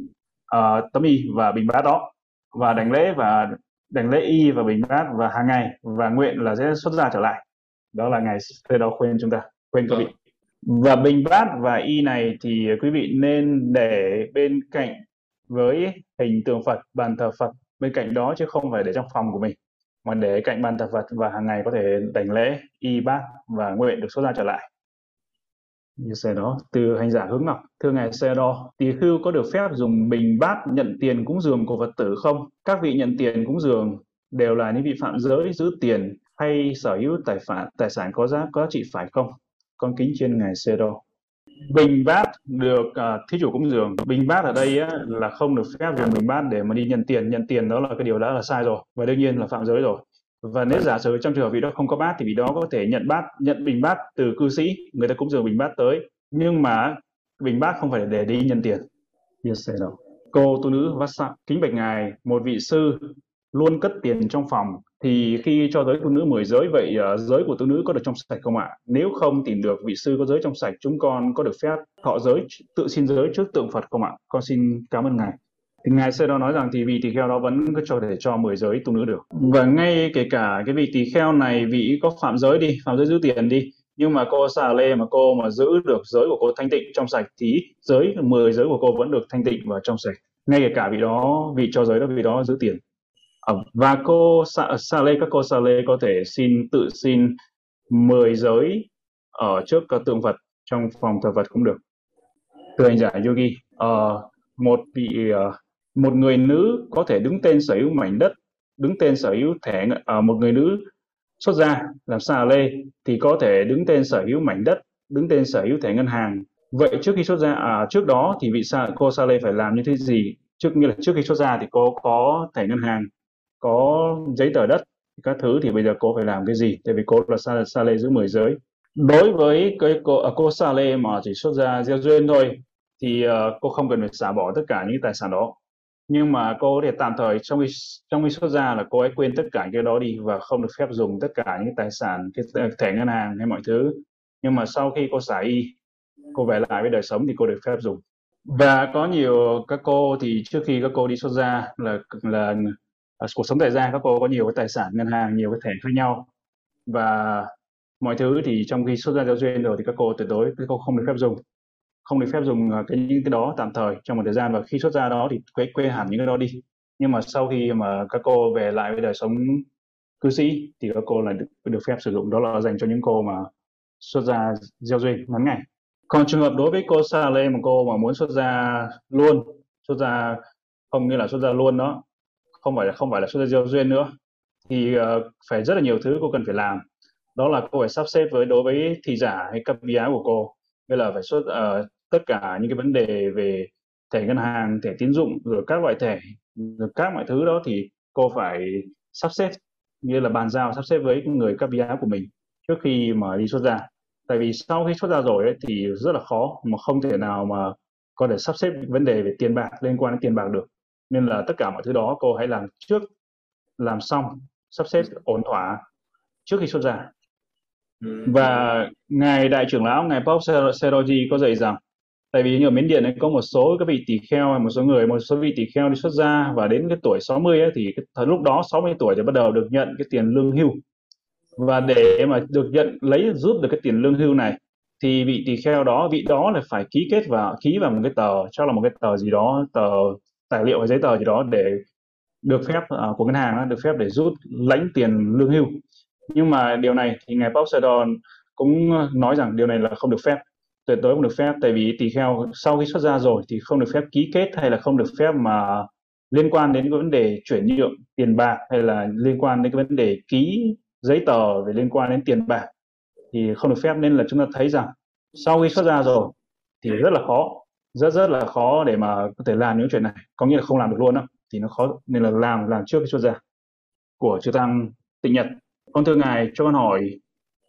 uh, tấm y và bình bát đó. Và đảnh lễ và đảnh lễ y và bình bát và hàng ngày và nguyện là sẽ xuất ra trở lại. Đó là ngày thầy đó khuyên chúng ta khuyên quý vị. Và bình bát và y này thì quý vị nên để bên cạnh với hình tượng Phật, bàn thờ Phật bên cạnh đó chứ không phải để trong phòng của mình, mà để cạnh bàn thờ Phật và hàng ngày có thể đảnh lễ, y bát và nguyện được xuất ra trở lại. Như xe đó, từ hành giả hướng ngọc, thưa ngài xe đo tỳ khưu có được phép dùng bình bát nhận tiền cúng dường của phật tử không? Các vị nhận tiền cúng dường đều là những vị phạm giới giữ tiền hay sở hữu tài sản tài sản có giá có giá trị phải không? Con kính trên ngài xe đo bình bát được uh, thí chủ cúng dường. Bình bát ở đây á, là không được phép dùng bình bát để mà đi nhận tiền. Nhận tiền đó là cái điều đã là sai rồi và đương nhiên là phạm giới rồi. Và nếu giả sử trong trường hợp vị đó không có bát thì vị đó có thể nhận bát nhận bình bát từ cư sĩ. Người ta cũng dường bình bát tới. Nhưng mà bình bát không phải để đi nhân tiền. Yes đâu cô tu nữ vassa kính bạch ngài một vị sư luôn cất tiền trong phòng thì khi cho giới tu nữ mười giới vậy uh, giới của tu nữ có được trong sạch không ạ? Nếu không tìm được vị sư có giới trong sạch, chúng con có được phép thọ giới tự xin giới trước tượng Phật không ạ? Con xin cảm ơn ngài. Thì ngài sẽ đó nói rằng thì vị tỳ kheo đó vẫn có cho thể cho mười giới tu nữ được. Và ngay kể cả cái vị tỳ kheo này vị có phạm giới đi, phạm giới giữ tiền đi, nhưng mà cô xà lê mà cô mà giữ được giới của cô thanh tịnh trong sạch thì giới mười giới của cô vẫn được thanh tịnh và trong sạch ngay kể cả vị đó vị cho giới đó vị đó giữ tiền Ờ, và cô sa, ờ, sa lê các cô sa lê có thể xin tự xin 10 giới ở trước các tượng Phật trong phòng thờ Phật cũng được. Thưa anh giả yogi uh, một vị uh, một người nữ có thể đứng tên sở hữu mảnh đất đứng tên sở hữu thẻ uh, một người nữ xuất gia làm Sa lê thì có thể đứng tên sở hữu mảnh đất đứng tên sở hữu thẻ ngân hàng. Vậy trước khi xuất gia à, trước đó thì vị sa, cô sa lê phải làm như thế gì? Trước như là trước khi xuất gia thì cô có thẻ ngân hàng có giấy tờ đất các thứ thì bây giờ cô phải làm cái gì? Tại vì cô là sa, sa lê giữ 10 giới. Đối với cái cô, à, cô sa lê mà chỉ xuất ra gieo duyên thôi thì uh, cô không cần phải xả bỏ tất cả những tài sản đó. Nhưng mà cô có thể tạm thời trong khi trong khi xuất ra là cô ấy quên tất cả cái đó đi và không được phép dùng tất cả những tài sản cái thẻ ngân hàng hay mọi thứ. Nhưng mà sau khi cô xả y cô về lại với đời sống thì cô được phép dùng. Và có nhiều các cô thì trước khi các cô đi xuất gia là là uh, cuộc sống tại gia các cô có nhiều cái tài sản ngân hàng nhiều cái thẻ khác nhau. Và mọi thứ thì trong khi xuất ra giáo duyên rồi thì các cô tuyệt đối các cô không được phép dùng. Không được phép dùng ờ, cái những cái đó tạm thời trong một thời gian và khi xuất ra đó thì quê quê hẳn những cái đó đi. Nhưng mà sau khi mà các cô về lại với đời sống cư sĩ thì các cô là được, được phép sử dụng. Đó là dành cho những cô mà xuất ra gieo duyên ngắn ngày. Còn trường hợp đối với cô sa lê mà cô mà muốn xuất ra luôn xuất ra không như là xuất ra luôn đó không phải là không phải là xuất gia gieo duyên nữa. Thì uh, phải rất là nhiều thứ cô cần phải làm. Đó là cô phải sắp xếp với đối với thị giả hay cấp giá của cô. Nghĩa là phải xuất uh, tất cả những cái vấn đề về thẻ ngân hàng thẻ tín dụng rồi các loại thẻ rồi các mọi thứ đó thì cô phải sắp xếp. Như là bàn giao sắp xếp với người cấp giá của mình trước khi mà đi xuất gia tại vì sau khi xuất gia rồi ấy, thì rất là khó mà không thể nào mà có thể sắp xếp vấn đề về tiền bạc liên quan đến tiền bạc được nên là tất cả mọi thứ đó cô hãy làm trước làm xong sắp xếp ổn thỏa trước khi xuất gia và ngài đại trưởng lão ngài Pop Seroji có dạy rằng tại vì ở Miến Điện ấy có một số các vị tỷ kheo một số người một số vị tỷ kheo đi xuất gia và đến cái tuổi 60 ấy, thì cái thời lúc đó 60 tuổi thì bắt đầu được nhận cái tiền lương hưu. Và để mà được nhận lấy rút được cái tiền lương hưu này thì vị tỷ kheo đó vị đó là phải ký kết vào ký vào một cái tờ chắc là một cái tờ gì đó tờ tài liệu hay giấy tờ gì đó để được phép uh, của ngân hàng được phép để rút lãnh tiền lương hưu. Nhưng mà điều này thì ngài Poseidon cũng nói rằng điều này là không được phép tuyệt đối không được phép. Tại vì tỳ kheo sau khi xuất ra rồi thì không được phép ký kết hay là không được phép mà liên quan đến cái vấn đề chuyển nhượng tiền bạc hay là liên quan đến cái vấn đề ký giấy tờ về liên quan đến tiền bạc thì không được phép. Nên là chúng ta thấy rằng sau khi xuất ra rồi thì rất là khó rất rất là khó để mà có thể làm những chuyện này. Có nghĩa là không làm được luôn đó thì nó khó nên là làm làm trước cái xuất gia của chư tăng tịnh nhật. Con thưa ngài cho con hỏi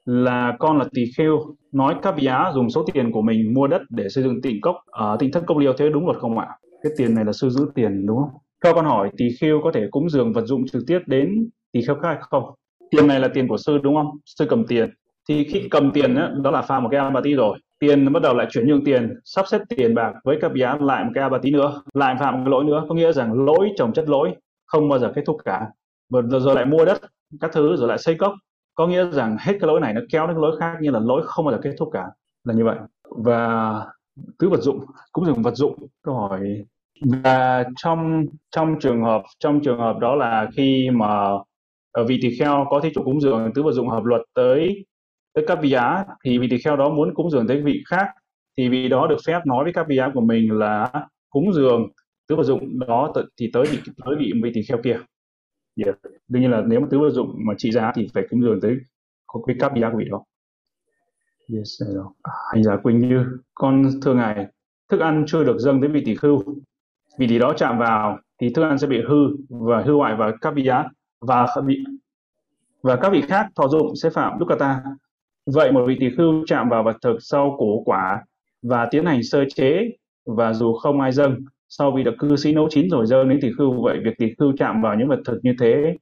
là con là tỳ kheo nói các vị á dùng số tiền của mình mua đất để xây dựng tịnh cốc ở à, tịnh thất công liêu thế đúng luật không ạ? Cái tiền này là sư giữ tiền đúng không? Cho con hỏi tỳ kheo có thể cúng dường vật dụng trực tiếp đến tỳ kheo khác không? Tiền này là tiền của sư đúng không? Sư cầm tiền. Thì khi cầm tiền đó, đó là pha một cái amati rồi tiền bắt đầu lại chuyển nhượng tiền, sắp xếp tiền bạc với các giá lại một cái tí nữa, lại phạm một cái lỗi nữa. Có nghĩa rằng lỗi trồng chất lỗi không bao giờ kết thúc cả. Rồi rồi lại mua đất, các thứ, rồi lại xây cốc. Có nghĩa rằng hết cái lỗi này nó kéo đến cái lỗi khác như là lỗi không bao giờ kết thúc cả. Là như vậy. Và cứ vật dụng, cũng dùng vật dụng. Câu hỏi. Và trong trong trường hợp, trong trường hợp đó là khi mà ở vị tỳ kheo có thí chủ cúng dường, tứ vật dụng hợp luật tới tới các vị á, thì vị tỳ kheo đó muốn cúng dường tới vị khác, thì vị đó được phép nói với các vị á của mình là cúng dường, tứ vật dụng đó thì tới vị tới vị vị tỳ kheo kia. Yeah. đương nhiên là nếu mà tứ vật dụng mà trị giá thì phải cúng dường tới cái cấp giá của vị đó. Yes hành giả quỳnh như, con thưa ngài, thức ăn chưa được dâng tới vị tỷ khưu. Vị tỷ đó chạm vào, thì thức ăn sẽ bị hư và hư hoại và các vị giá và vị, và các vị khác thọ dụng sẽ phạm dukkata vậy một vị tỳ khưu chạm vào vật thực sau cổ quả và tiến hành sơ chế và dù không ai dâng sau vì được cư sĩ nấu chín rồi dâng đến tỳ khưu vậy việc tỳ khưu chạm vào những vật thực như thế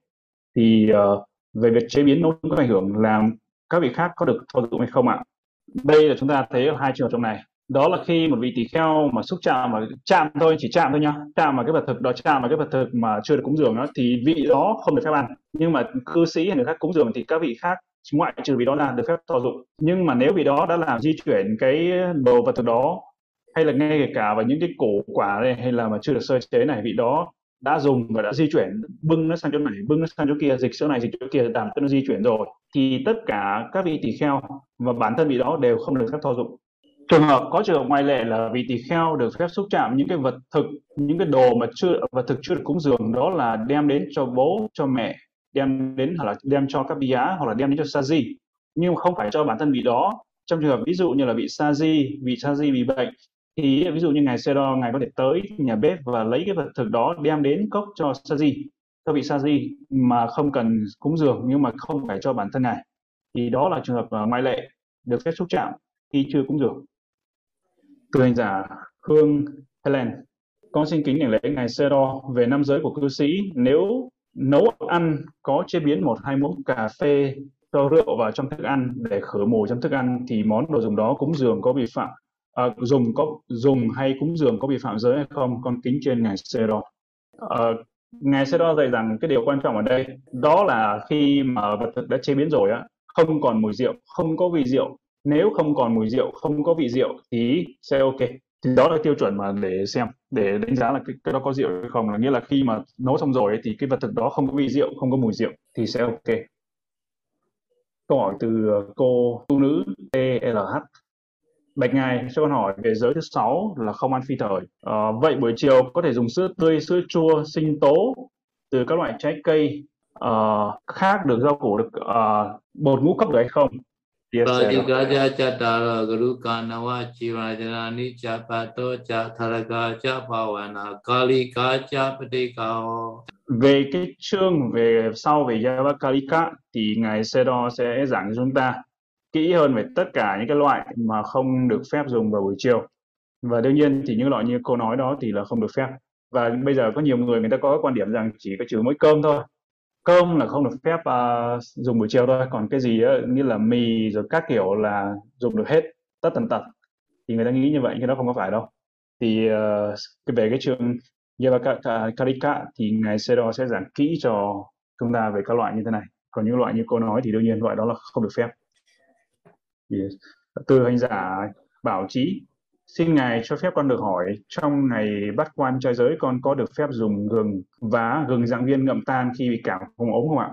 thì uh, về việc chế biến nấu có ảnh hưởng làm các vị khác có được thọ dụng hay không ạ? Đây là chúng ta thấy ở hai trường trong này. Đó là khi một vị tỳ kheo mà xúc chạm mà chạm thôi chỉ chạm thôi nhá chạm vào cái vật thực đó chạm vào cái vật thực mà chưa được cúng dường đó thì vị đó không được phép ăn. Nhưng mà cư sĩ hay người khác cúng dường thì các vị khác ngoại trừ vì đó là được phép thọ dụng. Nhưng mà nếu vì đó đã làm di chuyển cái đồ vật từ đó, hay là ngay cả vào những cái cổ quả này, hay là mà chưa được sơ chế này vị đó đã dùng và đã di chuyển, bưng nó sang chỗ này, bưng nó sang chỗ kia, dịch chỗ này, dịch chỗ kia, làm cho nó di chuyển rồi, thì tất cả các vị tỳ kheo và bản thân vị đó đều không được phép thọ dụng. Trường hợp có trường hợp ngoại lệ là vị tỳ kheo được phép xúc chạm những cái vật thực, những cái đồ mà chưa, vật thực chưa được cúng dường, đó là đem đến cho bố, cho mẹ đem đến hoặc là đem cho các bia hoặc là đem đến cho sa-di. Nhưng không phải cho bản thân vị đó. Trong trường hợp ví dụ như là vị sa-di vị sa-di bị bệnh, thì ví dụ như ngài Sero ngài có thể tới nhà bếp và lấy cái vật thực đó đem đến cốc cho sa-di. Cho vị sa-di mà không cần cúng dường nhưng mà không phải cho bản thân ngài thì đó là trường hợp ờ, ngoại lệ được phép xúc chạm khi chưa cúng dường. Từ hành giả Hương Helen, con xin kính đảnh lễ ngài Sero về năm giới của cư sĩ. Nếu nấu ăn có chế biến một hai muỗng cà phê cho rượu vào trong thức ăn để khử mùi trong thức ăn thì món đồ dùng đó cúng dường có vi phạm à, dùng có dùng hay cúng dường có vi phạm giới hay không con kính trên ngài Sero à, ờ, ngài Sero dạy rằng cái điều quan trọng ở đây đó là khi mà vật thực đã chế biến rồi á không còn mùi rượu không có vị rượu. Nếu không còn mùi rượu không có vị rượu thì sẽ ok đó là tiêu chuẩn mà để xem để đánh giá là cái, cái đó có rượu hay không là nghĩa là khi mà nấu xong rồi ấy, thì cái vật thực đó không có vị rượu không có mùi rượu thì sẽ ok câu hỏi từ ờ, cô tu nữ TLH Bạch Ngài cho con hỏi về giới thứ sáu là không ăn phi thời. À, vậy buổi chiều có thể dùng sữa tươi, sữa chua, sinh tố từ các loại trái cây uh, khác được rau củ được uh, bột ngũ cốc được hay không? Yes, Pratikaja Chatara Guru Kanawa Chirajana Nicha Pato Cha Tharaka Cha Bhavana Kalika Cha Patikao Về cái chương về sau về Yavakalika thì Ngài Sedo sẽ giảng cho chúng ta kỹ hơn về tất cả những cái loại mà không được phép dùng vào buổi chiều. Và đương nhiên thì những loại như cô nói đó thì là không được phép. Và bây giờ có nhiều người người ta có quan điểm rằng chỉ có trừ mỗi cơm thôi cơm là không được phép uh, dùng buổi chiều thôi. Còn cái gì đó, như là mì rồi các kiểu là dùng được hết tất tần tật. Thì người ta nghĩ như vậy cái đó không có phải đâu. Thì uh, về cái trường Yavakarika thì ngài Sedo sẽ giảng kỹ cho chúng ta về các loại như thế này. Còn những loại như cô nói thì đương nhiên loại đó là không được phép. Yes. từ hành giả bảo trí. Xin Ngài cho phép con được hỏi, trong ngày bắt quan trai giới con có được phép dùng gừng và gừng dạng viên ngậm tan khi bị cảm không ốm không ạ?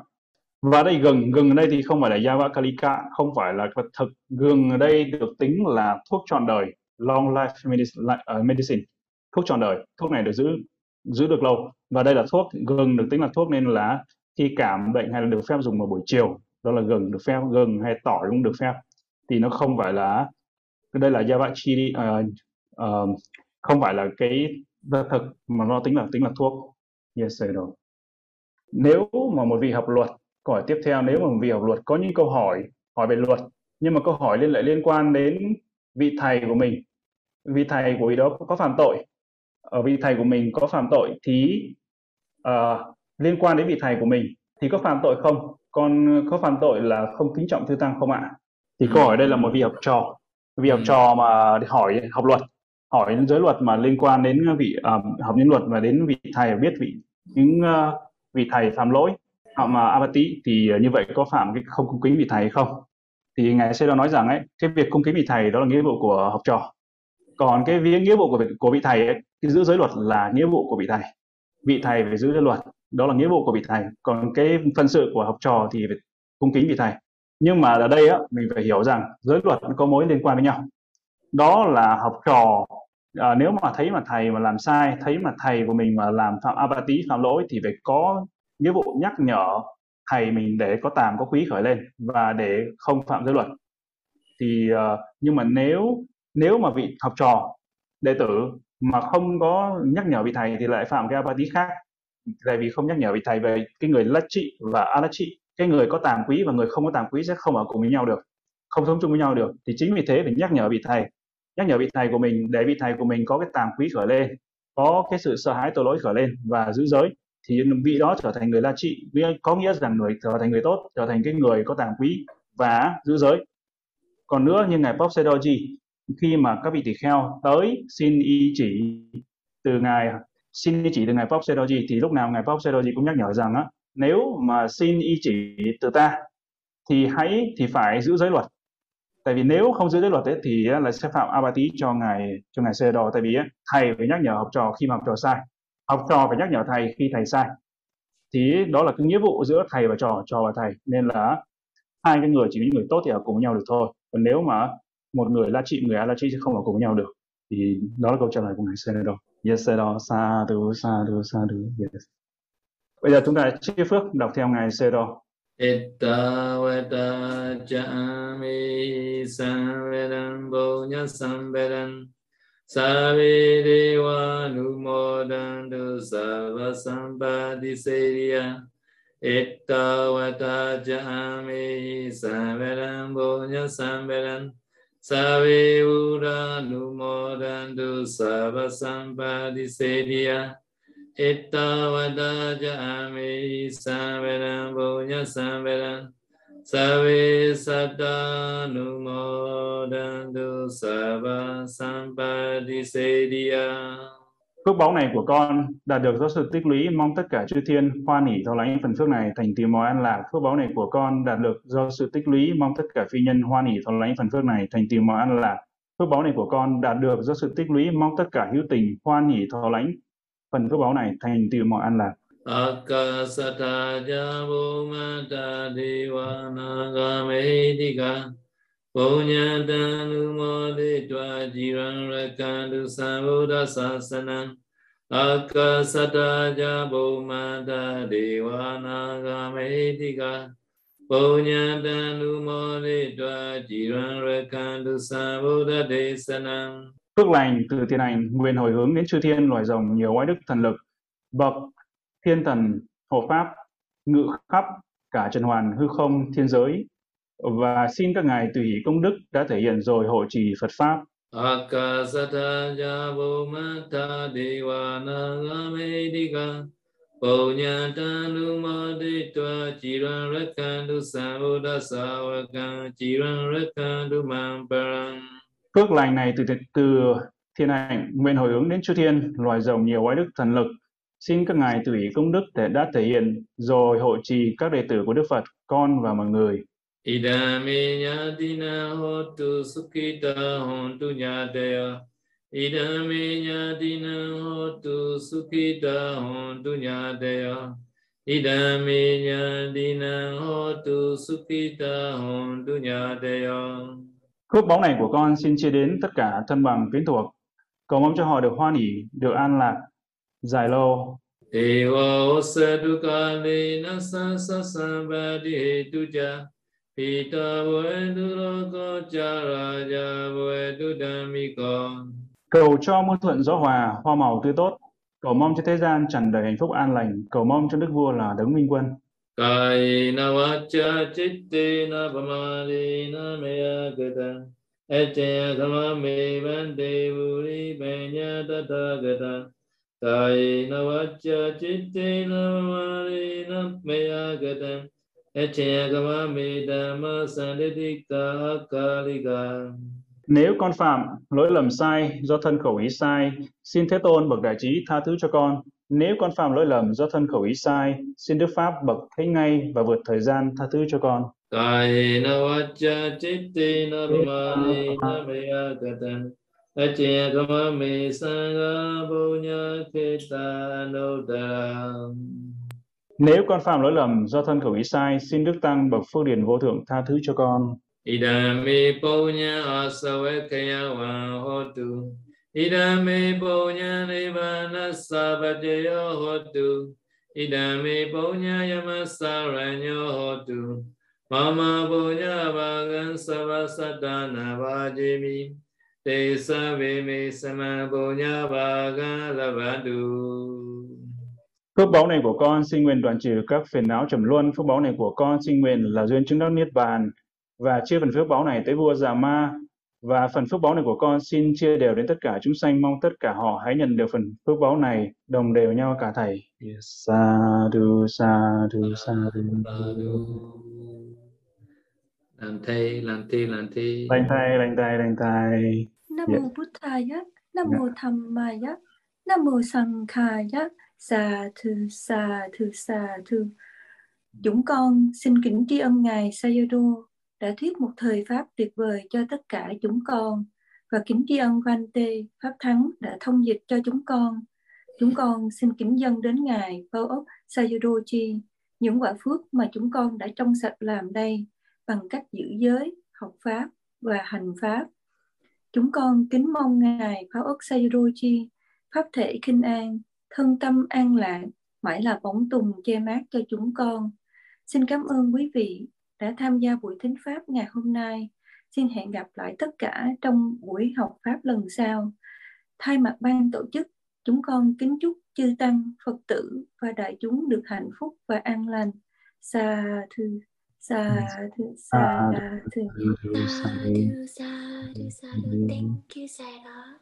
Và đây gừng, gừng ở đây thì không phải là Yavakalika, không phải là vật thực. Gừng ở đây được tính là thuốc trọn đời, long life medicine, ờ, medicine thuốc trọn đời. Thuốc này được giữ giữ được lâu. Và đây là thuốc, gừng được tính là thuốc nên là khi cảm bệnh hay là được phép dùng vào buổi chiều, đó là gừng được phép, gừng hay tỏi cũng được phép. Thì nó không phải là đây là Yavachi uh, uh, không phải là cái vật thực mà nó tính là tính là thuốc. Yes rồi nếu mà một vị học luật câu hỏi tiếp theo nếu mà một vị học luật có những câu hỏi hỏi về luật nhưng mà câu hỏi liên lại liên quan đến vị thầy của mình vị thầy của vị đó có phạm tội ở vị thầy của mình có phạm tội thì uh, liên quan đến vị thầy của mình thì có phạm tội không? Con có phạm tội là không kính trọng thư tăng không ạ? Thì câu hỏi đây là một vị học trò vì học ừ. trò mà hỏi học luật hỏi những giới luật mà liên quan đến vị uh, học những luật và đến vị thầy biết vị những uh, vị thầy phạm lỗi họ mà abati thì như vậy có phạm cái không cung kính vị thầy hay không? Thì ngài sẽ đó nói rằng ấy cái việc cung kính vị thầy đó là nghĩa vụ của học trò. Còn cái việc nghĩa vụ của vị, của vị thầy ấy, cái giữ giới luật là nghĩa vụ của vị thầy. Vị thầy phải giữ giới luật đó là nghĩa vụ của vị thầy. Còn cái phân sự của học trò thì phải cung kính vị thầy nhưng mà ở đây á mình phải hiểu rằng giới luật nó có mối liên quan với nhau. Đó là học trò à, nếu mà thấy mà thầy mà làm sai thấy mà thầy của mình mà làm phạm abati phạm lỗi thì phải có nghĩa vụ nhắc nhở thầy mình để có tàm có quý khởi lên và để không phạm giới luật. Thì uh, nhưng mà nếu nếu mà vị học trò đệ tử mà không có nhắc nhở vị thầy thì lại phạm cái abati khác. Tại vì không nhắc nhở vị thầy về cái người lachi và alachi cái người có tàm quý và người không có tàm quý sẽ không ở cùng với nhau được, không sống chung với nhau được. Thì chính vì thế phải nhắc nhở vị thầy, nhắc nhở vị thầy của mình, để vị thầy của mình có cái tàm quý khởi lên, có cái sự sợ hãi tội lỗi khởi lên và giữ giới, thì vị đó trở thành người la trị có nghĩa rằng người, trở thành người tốt, trở thành cái người có tàng quý và giữ giới. Còn nữa như ngài Popsedoji khi mà các vị tỳ kheo tới xin ý chỉ từ ngài, xin ý chỉ từ ngài Popsedoji thì lúc nào ngài Popsedoji cũng nhắc nhở rằng á nếu mà xin ý chỉ từ ta thì hãy thì phải giữ giới luật. Tại vì nếu không giữ giới luật ấy, thì là sẽ phạm abati cho ngài cho ngài Sedo. Tại vì thầy phải nhắc nhở học trò khi mà học trò sai. Học trò phải nhắc nhở thầy khi thầy sai. Thì đó là cái nghĩa vụ giữa thầy và trò trò và thầy. Nên là hai cái người chỉ những người tốt thì ở cùng nhau được thôi. Còn nếu mà một người la trị người a la trị sẽ không ở cùng nhau được. Thì đó là câu trả lời của ngài Sedo. Yes Sedo. Sa du sa du sa du yes bây giờ chúng ta chia phước đọc theo ngài Sero. Itta vata chami samvedam bonya samvedam Savi numodan numodantu sava sampati seriya Ittavata chami samvedam bonya samvedan Savi ura numodantu sava sampadi seriya Ittavada jami samvedam punya samvedam Savi satta numodantu sava sampadi sediya Phước báu này của con đạt được do sự tích lũy mong tất cả chư thiên hoan hỷ thọ lãnh phần phước này thành tựu mọi an lạc. Phước báu này của con đạt được do sự tích lũy mong tất cả phi nhân hoan hỷ thọ lãnh phần phước này thành tựu mọi an lạc. Phước báu này của con đạt được do sự tích lũy mong tất cả hữu tình hoan hỷ thọ lãnh phần phước báo này thành tựu mọi an lạc. Akasata jabumata devana medika Punyatanu moditva jiran rakandu sambuddha sasana Akasata jabumata devana medika Punyatanu moditva jiran rakandu sambuddha desana phước lành từ thiên ảnh, nguyện hồi hướng đến chư thiên, loài rồng nhiều oai đức thần lực, bậc thiên thần, hộ pháp, ngự khắp cả trần hoàn, hư không, thiên giới và xin các ngài tùy công đức đã thể hiện rồi hộ trì Phật pháp. Akasata Jabumata Devanagavedika Punyata Numaditva Chiran Rakandu Sabuddha Savaka Chiran Mamparang Phước lành này từ từ thiên hạnh nguyện hồi ứng đến chư thiên, loài rồng nhiều oai đức thần lực. Xin các ngài tùy công đức để đã thể hiện rồi hộ trì các đệ tử của Đức Phật, con và mọi người. Idame nyatina hotu sukita hontu nyadeya. Idame nyatina hotu sukita hontu nyadeya. Idame nyatina hotu sukita hontu nyadeya. Phước báu này của con xin chia đến tất cả thân bằng quyến thuộc, cầu mong cho họ được hoan hỷ, được an lạc, dài lâu. Ewa osadukale nasa sambadi hetuja Pita vedu loko charaja vedu dhammiko Cầu cho mưa thuận gió hòa, hoa màu tươi tốt, cầu mong cho thế gian tràn đầy hạnh phúc an lành, cầu mong cho Đức Vua là Đấng Minh Quân. Kaina vacha chittena na meya gata. Echaya kama me bande vuri penya tata gata. Kaina vacha chittena pamadena meya gata. Echaya kama me dhamma sandidika akkalika Nếu con phạm lỗi lầm sai do thân khẩu ý sai, xin Thế Tôn bậc đại trí tha thứ cho con. Nếu con phạm lỗi lầm do thân khẩu ý sai, xin Đức Pháp bậc thấy ngay và vượt thời gian tha thứ cho con. Vacha kama me Nếu con phạm lỗi lầm do thân khẩu ý sai, xin Đức Tăng bậc phước điển vô thượng tha thứ cho con. Idame punya asavekaya wa hotu Idame punya nivana sabhajayo hotu Idame yama yamasaranyo hotu Mama bonya vagan sabasadana vajimi Te savime sama bonya bagan lavadu Phước báu này của con, xin nguyện đoạn trừ các phiền não trầm luân. Phước báu này của con, xin nguyện là duyên chứng đắc niết bàn. Và chia phần phước báu này tới vua Già Ma. Và phần phước báu này của con xin chia đều đến tất cả chúng sanh, mong tất cả họ hãy nhận được phần phước báu này đồng đều nhau cả thầy. Sa du sa du sa du. Làm thầy, làm thi, làm thi. Lành thầy, lành thầy, lành thầy. Nam Dạ. mô Buddhaya, Nam mô Dhammaya, Nam mô Sankhaya, Sa thư sa thư sa thư. Dũng con xin kính tri ân Ngài Sayadaw đã thuyết một thời Pháp tuyệt vời cho tất cả chúng con và kính tri ân tê Pháp Thắng đã thông dịch cho chúng con. Chúng con xin kính dân đến Ngài Bao ốc Sayadaw những quả phước mà chúng con đã trong sạch làm đây bằng cách giữ giới, học Pháp và hành Pháp. Chúng con kính mong Ngài Pháo ốc Sayadaw Pháp thể kinh an, thân tâm an lạc, mãi là bóng tùng che mát cho chúng con. Xin cảm ơn quý vị đã tham gia buổi thính Pháp ngày hôm nay. Xin hẹn gặp lại tất cả trong buổi học Pháp lần sau. Thay mặt ban tổ chức, chúng con kính chúc chư Tăng, Phật tử và đại chúng được hạnh phúc và an lành. Sa thư, sa thư, sa thư. Sa du sa du. Sadhu, sadhu, sadhu. Thank you, Sarah.